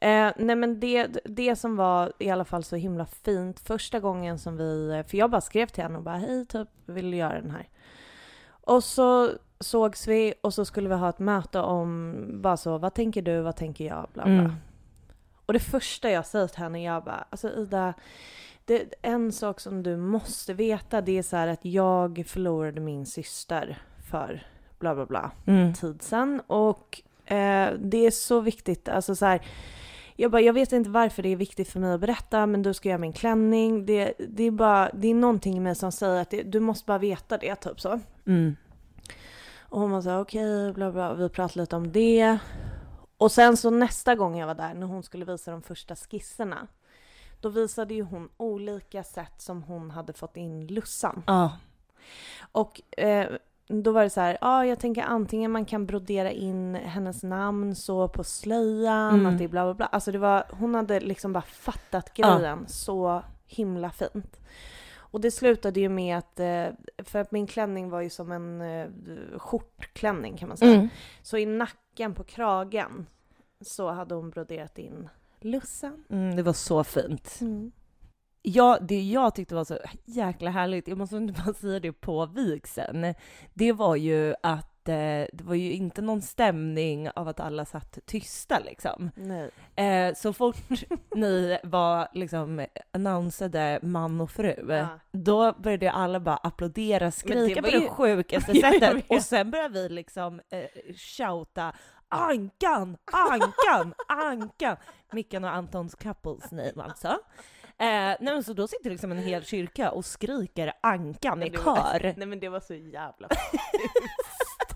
Eh, nej men det, det som var i alla fall så himla fint första gången som vi, för jag bara skrev till henne och bara hej typ, vill du göra den här? Och så sågs vi och så skulle vi ha ett möte om bara så, vad tänker du, vad tänker jag, bla bla. Mm. Och det första jag säger till henne, jag bara, alltså Ida, det, en sak som du måste veta det är så här att jag förlorade min syster för bla bla bla Mm. tid sedan och eh, det är så viktigt, alltså så här, jag bara, jag vet inte varför det är viktigt för mig att berätta men du ska göra min klänning. Det, det är bara, det är någonting i mig som säger att det, du måste bara veta det, typ så. Mm. Och hon var så här, okej, bla bla, vi pratade lite om det. Och sen så nästa gång jag var där, när hon skulle visa de första skisserna, då visade ju hon olika sätt som hon hade fått in lussan. Ja. Och eh, då var det så här, ja jag tänker antingen man kan brodera in hennes namn så på slöjan, Mm. att det är bla bla bla. Alltså det var, hon hade liksom bara fattat Ja. grejen så himla fint. Och det slutade ju med att, eh, för att min klänning var ju som en eh, skjortklänning kan man säga. Mm. Så i nacken på kragen så hade hon broderat in lussan. Mm, det var så fint. Ja, det jag tyckte var så jäkla härligt, jag måste bara säga det på vigseln, det var ju att eh, det var ju inte någon stämning av att alla satt tysta liksom. Eh, så fort ni var liksom annonsade man och fru, Ja. då började alla bara applådera, skrika på det ju- sjukaste sättet och sen började vi liksom eh, shouta Ankan, Ankan, Ankan! Mickan och Antons couples name alltså. Eh, nej men så då sitter liksom en hel kyrka och skriker Ankan i kör. Nej men det var så jävla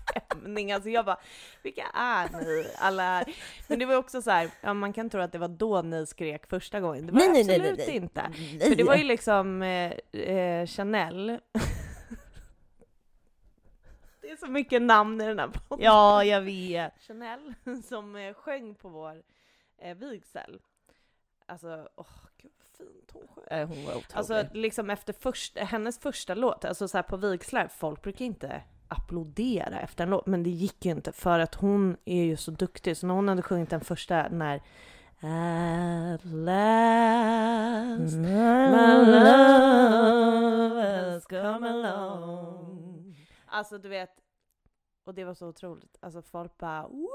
stämning. Alltså jag bara, vilka är ni alla här? Men det var också så här, ja, man kan tro att det var då ni skrek första gången. Det var Nej, nej, absolut nej, nej, nej. inte. Nej. För det var ju liksom eh, eh, Chanel. Det är så mycket namn i den här podden. Ja, jag vet. Chanel som eh, sjöng på vår eh, vigsel. Alltså, åh gud vad fint hon sjöng. Eh, hon var otrolig. Alltså liksom efter först, hennes första låt, alltså så här på vigslar, folk brukar inte applådera efter en låt, men det gick ju inte för att hon är ju så duktig. Så när hon hade sjungit den första, när At last my love has come along. Alltså du vet, och det var så otroligt. Alltså folk bara wow!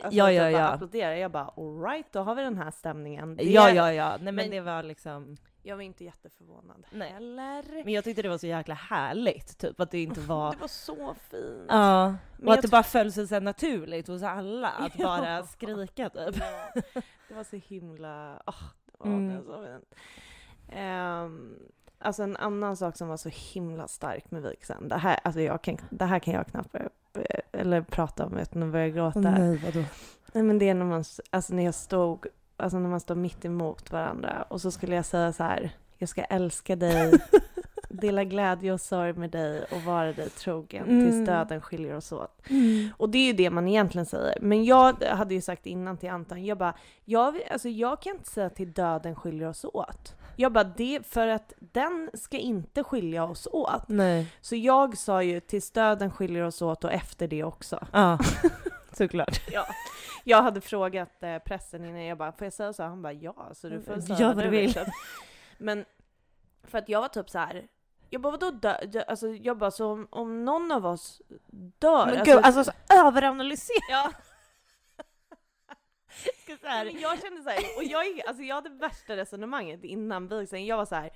Alltså, Ja, ja, ja. applåderar. Jag bara alright, då har vi den här stämningen. Det- Ja, ja, ja. Nej men, men- det var liksom... Jag var inte jätteförvånad Nej. heller. Men jag tyckte det var så jäkla härligt, typ att det inte var... Det var så fint. Ja, Men och att det bara föll sig så naturligt hos alla att Ja. bara skrika typ. Ja, det var så himla... åh, det var Mm. det så fint. Ehm, alltså en annan sak som var så himla stark med vigseln, det här, alltså jag kan, det här kan jag knappt börja- eller prata om utan att börja gråta. nej, vadå? Nej men det är när man, alltså när jag stod alltså när man står mitt emot varandra och så skulle jag säga så här, jag ska älska dig, dela glädje och sorg med dig och vara dig trogen tills Mm. döden skiljer oss åt. Och det är ju det man egentligen säger. Men jag hade ju sagt innan till Anton, jag bara, jag, alltså jag kan inte säga till döden skiljer oss åt. Jag bara, det för att den ska inte skilja oss åt. Nej. Så jag sa ju tills döden skiljer oss åt och efter det också. Ja, såklart. Ja. Jag hade frågat eh, prästen innan, jag bara, får jag säga så? Han bara, ja, så du får säga Gör vad du vill. Men för att jag var typ så här. Jag bara vadå dö? dö- Alltså jag bara så om, om någon av oss dör. Men gud, alltså så överanalysera. ja. Ska så här. men jag kände så här, och jag, är- alltså jag hade värsta resonemanget innan vigseln. Jag var så här.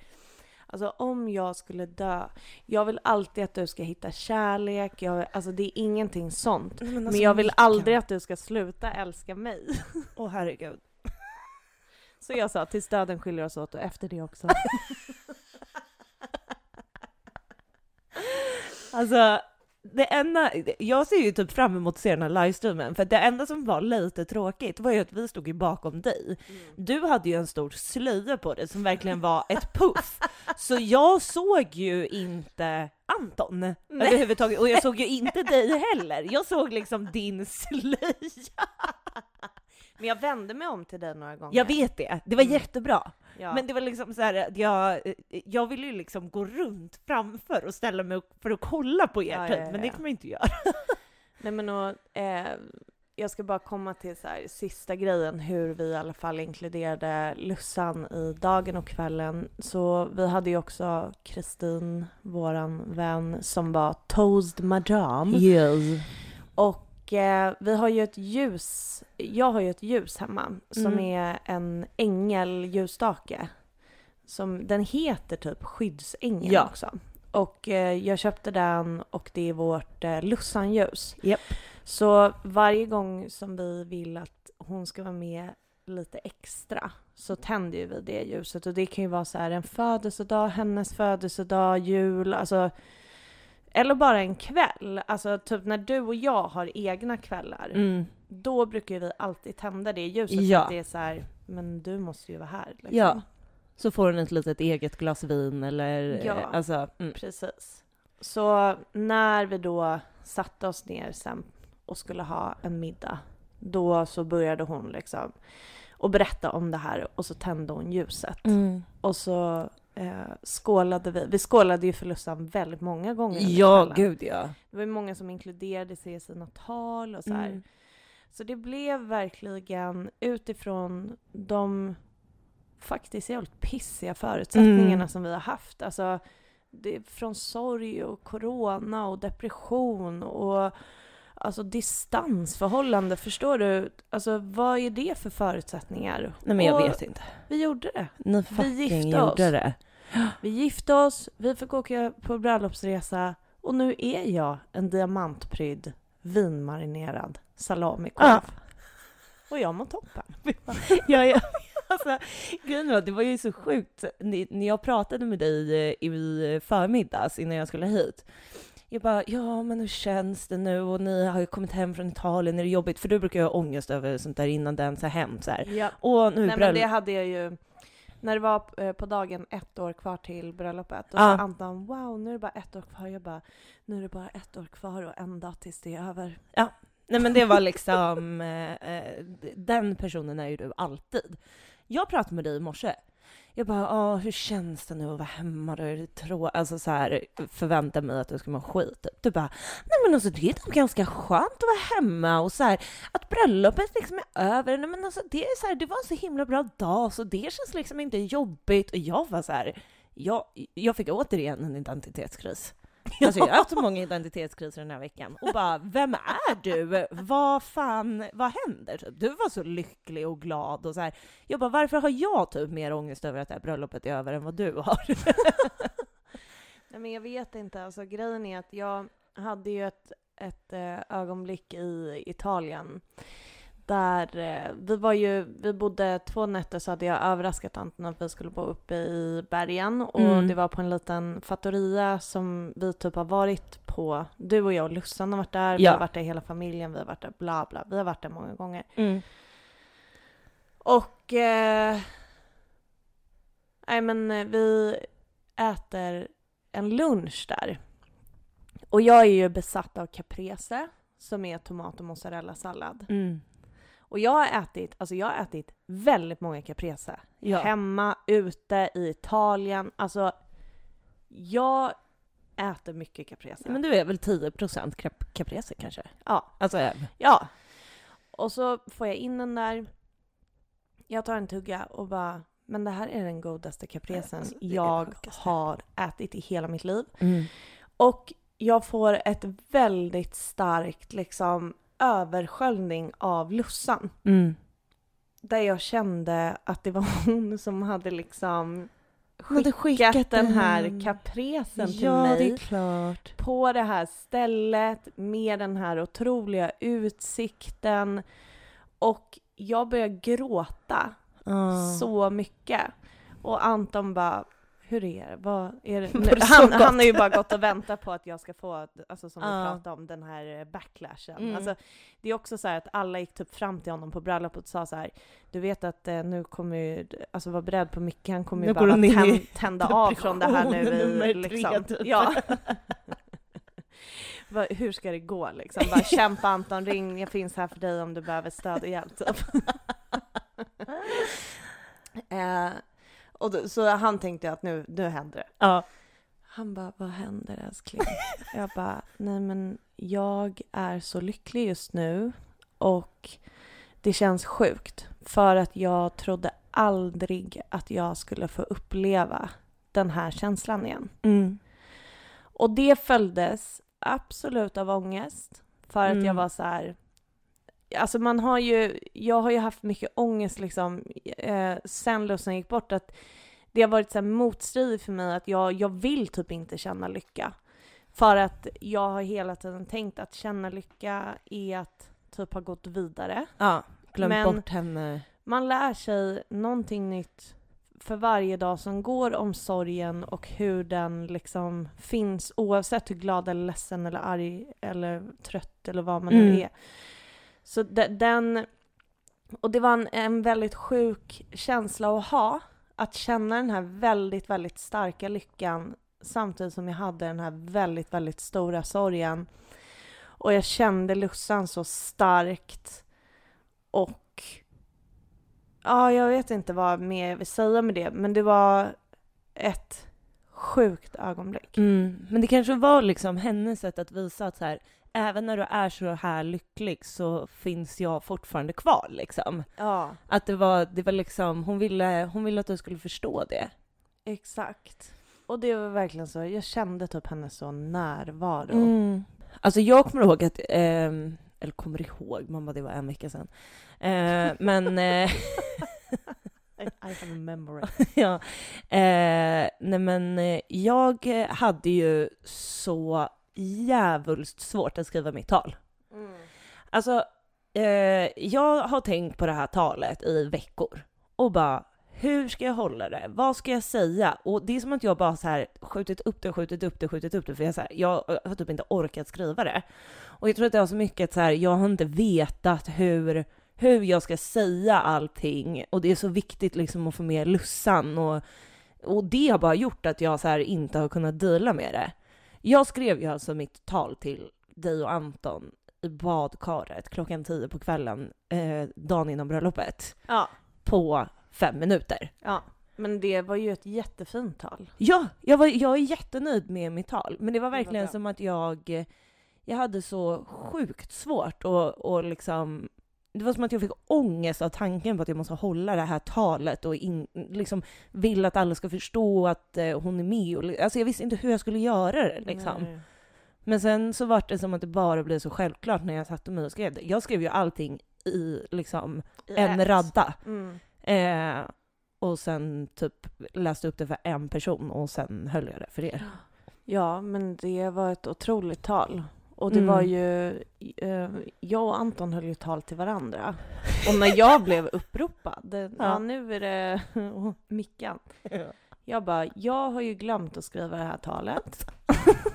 Alltså om jag skulle dö, jag vill alltid att du ska hitta kärlek, jag, alltså det är ingenting sånt. Men, Men alltså, jag vill aldrig att du ska sluta älska mig. Åh herregud. Så jag sa tills döden skiljer oss åt och efter det också. Alltså, det enda, jag ser ju typ fram emot att se den här livestreamen, för det enda som var lite tråkigt var ju att vi stod ju bakom dig. Du hade ju en stor slöja på dig som verkligen var ett puff. Så jag såg ju inte Anton Nej. överhuvudtaget, och jag såg ju inte dig heller. Jag såg liksom din slöja. Men jag vände mig om till dig några gånger. Jag vet det, det var Mm. jättebra. Ja. Men det var liksom så här jag, jag ville ju liksom gå runt framför och ställa mig upp för att kolla på er Ja, typ, ja, men det kan man ju inte göra. Nej men och, eh, jag ska bara komma till så här, sista grejen, hur vi i alla fall inkluderade Lussan i dagen och kvällen. Så vi hade ju också Kristin, våran vän, som var toast madame. Yes. Och vi har ju ett ljus, jag har ju ett ljus hemma som Mm. är en ängelljusstake. Som, den heter typ skyddsängel Ja. också. Och eh, jag köpte den och det är vårt eh, Lussanljus. Japp. Så varje gång som vi vill att hon ska vara med lite extra så tänder ju vi det ljuset och det kan ju vara så här en födelsedag, hennes födelsedag, jul, alltså eller bara en kväll. Alltså typ när du och jag har egna kvällar, Mm. då brukar vi alltid tända det ljuset Ja. för att det är så här, men du måste ju vara här. Liksom. Ja. Så får hon ett litet eget glas vin eller Ja. alltså, mm. Precis. Så när vi då satte oss ner sen och skulle ha en middag, då så började hon liksom och berätta om det här och så tände hon ljuset. Mm. Och så eh, skålade vi. Vi skålade ju för Lussan väldigt många gånger Ja, gud ja. Det var ju många som inkluderade sig i sina tal och så här. Mm. Så det blev verkligen utifrån de faktiskt jävligt pissiga förutsättningarna Mm. som vi har haft. Alltså, det från sorg och corona och depression och alltså distansförhållande. Förstår du? Alltså vad är det för förutsättningar? Nej men jag Och vet inte. Vi gjorde det. Ni fucking gifte gjorde oss. det. Vi gifte oss, vi fick åka på bröllopsresa och nu är jag en diamantprydd vinmarinerad salamikorv. Ja. Och jag mår toppen. ja, ja. Alltså, grejen var, det var ju så sjukt Ni- när jag pratade med dig eh, i förmiddags innan jag skulle hit. Jag bara, ja men hur känns det nu? Och ni har ju kommit hem från Italien, är det jobbigt? För du brukar ju ha ångest över sånt där innan det ens har hänt så här. Ja. Och nu Nej men det hade jag ju när det var eh, på dagen ett år kvar till bröllopet. Då Ja. sa Anton wow nu är det bara ett år kvar. Jag bara nu är det bara ett år kvar och en dag tills det är över. Nej men det var liksom, eh, eh, den personen är ju du alltid. Jag pratade med dig i morse. Jag bara, ah, hur känns det nu att vara hemma? Då är det trå- alltså så här, förvänta mig att du ska må skit. typ. Du bara, nej men alltså det är nog ganska skönt att vara hemma och så här, att bröllopet liksom är över. Nej men alltså det är så här, det var en så himla bra dag så det känns liksom inte jobbigt. Och jag var så här, jag, jag fick återigen en identitetskris. Alltså jag har haft så många identitetskriser den här veckan och bara, vem är du? Vad fan, vad händer? Typ, du var så lycklig och glad och så här. Jag bara, varför har jag typ mer ångest över att det här bröllopet är över än vad du har? Nej men jag vet inte, alltså grejen är att jag hade ju ett, ett eh, ögonblick i Italien där eh, vi var ju, vi bodde två nätter så hade jag överraskat Anton att vi skulle bo uppe i bergen och Mm. det var på en liten fattoria som vi typ har varit på. Du och jag och Lussan har varit där, vi Ja. har varit där hela familjen, vi har varit där bla bla, vi har varit där många gånger. Mm. Och... Eh, nej men eh, vi äter en lunch där. Och jag är ju besatt av caprese, som är tomat och mozzarella-sallad. Mm. Och jag har ätit, alltså jag har ätit väldigt många caprese. Ja. Hemma, ute, i Italien. Alltså, jag äter mycket caprese. Men du är väl 10% cap- caprese kanske? Ja. Alltså, eh, Ja. Och så får jag in den där. Jag tar en tugga och bara, men det här är den godaste capresen Alltså, jag har ätit i hela mitt liv. mm. Och jag får ett väldigt starkt liksom översköljning av lussan. Mm. Där jag kände att det var hon som hade liksom skickat, skickat den här capresen till Ja, mig det på det här stället med den här otroliga utsikten. Och jag började gråta Ah. så mycket. Och Anton bara, hur är det? Vad är det? Nu, han, han har ju bara gått och väntat på att jag ska få, alltså som vi pratade om, den här eh, backlashen. Mm. Alltså, det är också så här att alla gick typ fram till honom på bröllopet och sa så här, du vet att eh, nu kommer ju, alltså var beredd på mycket, han kommer ju Nu bara går hon in tän, i tända av från det här nu i, tre, liksom. typ. Ja. Hur ska det gå liksom? Bara kämpa Anton, ring, jag finns här för dig om du behöver stöd och hjälp typ. eh, och då, så han tänkte att nu, nu händer det. Ja. Han bara, vad händer älskling? Jag bara, nej men jag är så lycklig just nu och det känns sjukt för att jag trodde aldrig att jag skulle få uppleva den här känslan igen. Mm. Och det följdes absolut av ångest för att Mm. jag var så här. Alltså man har ju, jag har ju haft mycket ångest liksom eh, sen Lussan gick bort att det har varit så motstridigt för mig att jag, jag vill typ inte känna lycka. För att jag har hela tiden tänkt att känna lycka är att typ ha gått vidare. ja. Glöm Men- bort henne. Man lär sig någonting nytt för varje dag som går om sorgen och hur den liksom finns oavsett hur glad eller ledsen eller arg eller trött eller vad man nu Mm. är. Så de, den... Och det var en, en väldigt sjuk känsla att ha. Att känna den här väldigt, väldigt starka lyckan samtidigt som jag hade den här väldigt, väldigt stora sorgen. Och jag kände Lussan så starkt. Och ja, jag vet inte vad mer jag vill säga med det, men det var ett sjukt ögonblick. Mm. Men det kanske var liksom hennes sätt att visa att så här, även när du är så här lycklig så finns jag fortfarande kvar liksom. Ja, Att det var, det var liksom, hon ville, hon ville att du skulle förstå det. exakt. Och det var verkligen så, jag kände typ hennes så närvaro. Mm. Alltså jag kommer ihåg att, ehm, eller kommer ihåg, mamma det var en vecka sedan. Eh, men eh, I, I have a memory. ja, eh, nej men eh, jag hade ju så jävulst svårt att skriva mitt tal. Mm. Alltså, eh, jag har tänkt på det här talet i veckor och bara hur ska jag hålla det? Vad ska jag säga? Och det är som att jag bara så här skjutit upp det, skjutit upp det, skjutit upp det, för jag, så här, jag har typ inte orkat skriva det. Och jag tror att det har så mycket att så här, jag har inte vetat hur, hur jag ska säga allting och det är så viktigt liksom att få med Lussan och, och det har bara gjort att jag så här inte har kunnat deala med det. Jag skrev ju alltså mitt tal till dig och Anton i badkaret klockan tio på kvällen eh, dagen innan bröllopet Ja, på fem minuter. ja. Men det var ju ett jättefint tal. Ja, jag, var, jag är jättenöjd med mitt tal, men det var var verkligen bra. som att jag, jag hade så sjukt svårt och, och liksom det var som att jag fick ångest av tanken på att jag måste hålla det här talet och in, liksom vill att alla ska förstå att eh, hon är med. Och, alltså jag visste inte hur jag skulle göra det liksom. Nej. Men sen så var det som att det bara blev så självklart när jag satte mig och skrev det. Jag skrev ju allting i liksom I en ett. radda. Mm. Eh, och sen typ läste upp det för en person och sen höll jag det för er. Ja, men det var ett otroligt tal. Och det Mm. var ju, eh, jag och Anton höll ju tal till varandra. Och när jag blev uppropad, det, ja. Ja. nu är det Mickan. Jag bara, jag har ju glömt att skriva det här talet.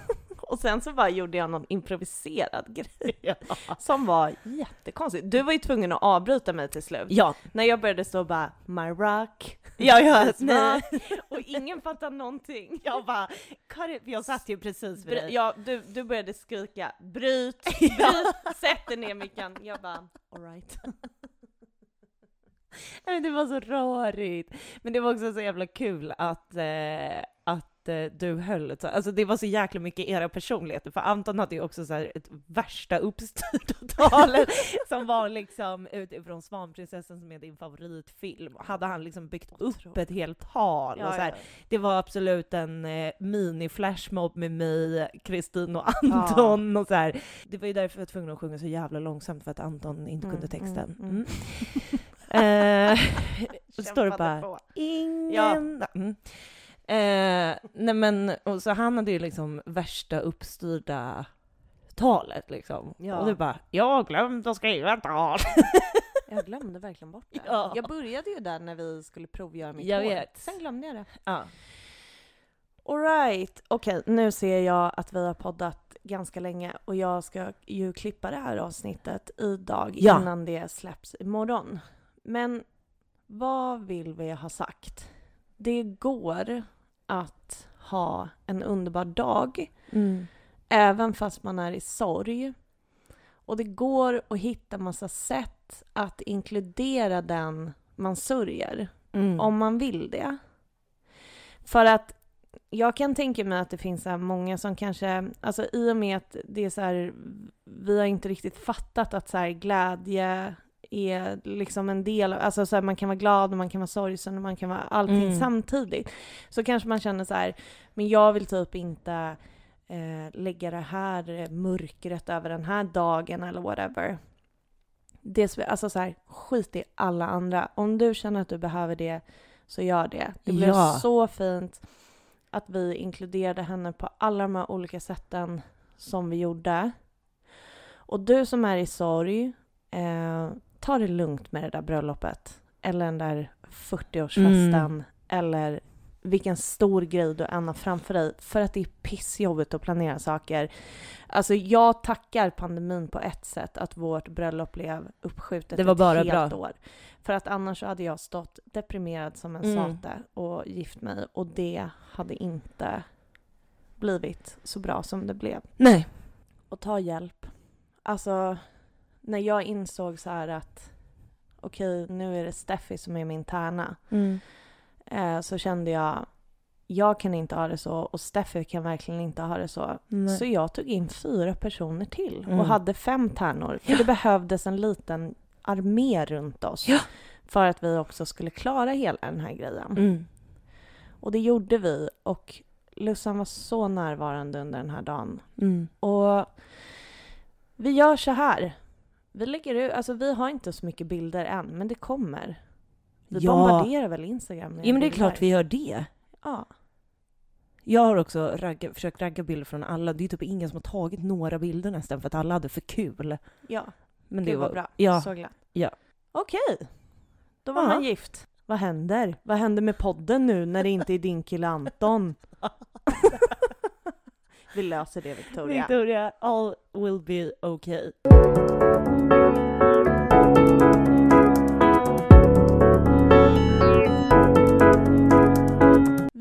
och sen så bara gjorde jag någon improviserad grej som var jättekonstigt. Du var ju tvungen att avbryta mig till slut. Ja, När jag började stå bara “My rock”, ja, ja, nej. och ingen fattade någonting. Jag bara, för jag satt ju precis vid dig. ja, du, du började skrika “bryt, bryt, sätt dig ner micken”. Jag bara “alright”. Nej, det var så rörigt. Men det var också så jävla kul att, eh, att eh, du höll ett så, alltså det var så jäkla mycket era personligheter, för Anton hade ju också så här ett värsta uppstyrda talet som var liksom utifrån Svanprinsessan som är din favoritfilm. Hade han liksom byggt upp ett helt tal och så här, Det var absolut en eh, mini-flashmob med mig, Kristin och Anton och så här. Det var ju därför jag var tvungen att sjunga så jävla långsamt för att Anton inte Mm, kunde texten. mm, Mm. Eh, då står det bara på. ingen... Ja. Mm. Eh, nej men, och så han hade ju liksom värsta uppstyrda talet liksom. Ja. Och du bara, jag har glömt att skriva ett tal. Jag glömde verkligen bort det. Ja. Jag började ju där när vi skulle provgöra mitt Jag hår. vet. Sen glömde jag det. Ja. Alright, okej nu ser jag att vi har poddat ganska länge och jag ska ju klippa det här avsnittet idag Ja. innan det släpps imorgon. Men vad vill vi ha sagt? Det går att ha en underbar dag Mm. även fast man är i sorg. Och det går att hitta massa sätt att inkludera den man sörjer Mm. om man vill det. För att jag kan tänka mig att det finns så många som kanske, alltså i och med att det är så här, vi har inte riktigt fattat att så här glädje är liksom en del, av- alltså så här, man kan vara glad och man kan vara sorgsen och man kan vara allting Mm. samtidigt. Så kanske man känner så här, men jag vill typ inte eh, lägga det här eh, mörkret över den här dagen eller whatever. Det, alltså så här, skit i alla andra. Om du känner att du behöver det, så gör det. Det blev Ja. så fint att vi inkluderade henne på alla de här olika sätten som vi gjorde. Och du som är i sorg, eh, ta det lugnt med det där bröllopet. Eller den där 40-årsfesten. Mm. Eller vilken stor grej du än har framför dig. För att det är pissjobbigt att planera saker. Alltså jag tackar pandemin på ett sätt att vårt bröllop blev uppskjutet Det var ett bara helt bra. år. För att annars hade jag stått deprimerad som en Mm. sate och gift mig och det hade inte blivit så bra som det blev. Nej. Och ta hjälp. Alltså, när jag insåg så här att okej, nu är det Steffi som är min tärna Mm. eh, så kände jag jag kan inte ha det så och Steffi kan verkligen inte ha det så. Nej. Så jag tog in fyra personer till Mm. och hade fem tärnor. För det behövdes en liten armé runt oss. Ja. För att vi också skulle klara hela den här grejen. Mm. Och det gjorde vi. Och Lussan var så närvarande under den här dagen. Mm. Och vi gör så här. Vi lägger ut, alltså vi har inte så mycket bilder än, men det kommer. Vi Ja. bombarderar väl Instagram med Ja men det är bilder. klart vi gör det. Ja. Jag har också ragga, försökt ragga bilder från alla. Det är typ ingen som har tagit några bilder nästan för att alla hade för kul. Ja, Men det det var bra. Ja. Så glad. Ja. Okej. Då var Ja. man gift. Vad händer? Vad händer med podden nu när det inte är din kille Anton? vi löser det Victoria. Victoria, all will be okay.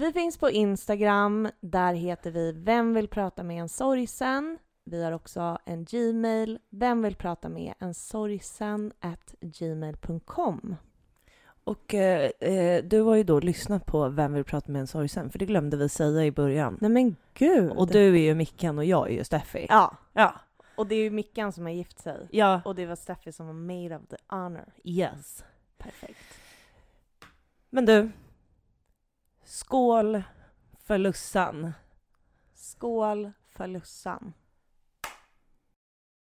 Vi finns på Instagram. Där heter vi Vem vill prata med en sorgsen? Vi har också en Gmail. Vem vill prata med en sorgsen? at gmail.com. Och eh, eh, du har ju då lyssnat på Vem vill prata med en sorgsen? För det glömde vi säga i början. Nej men gud! Och du är ju Mickan och jag är ju Steffi. Ja, Ja. och det är ju Mickan som har gift sig. Ja. Och det var Steffi som var made of the honor. Yes. Perfekt. Men du. Skål för Lussan. Skål för Lussan.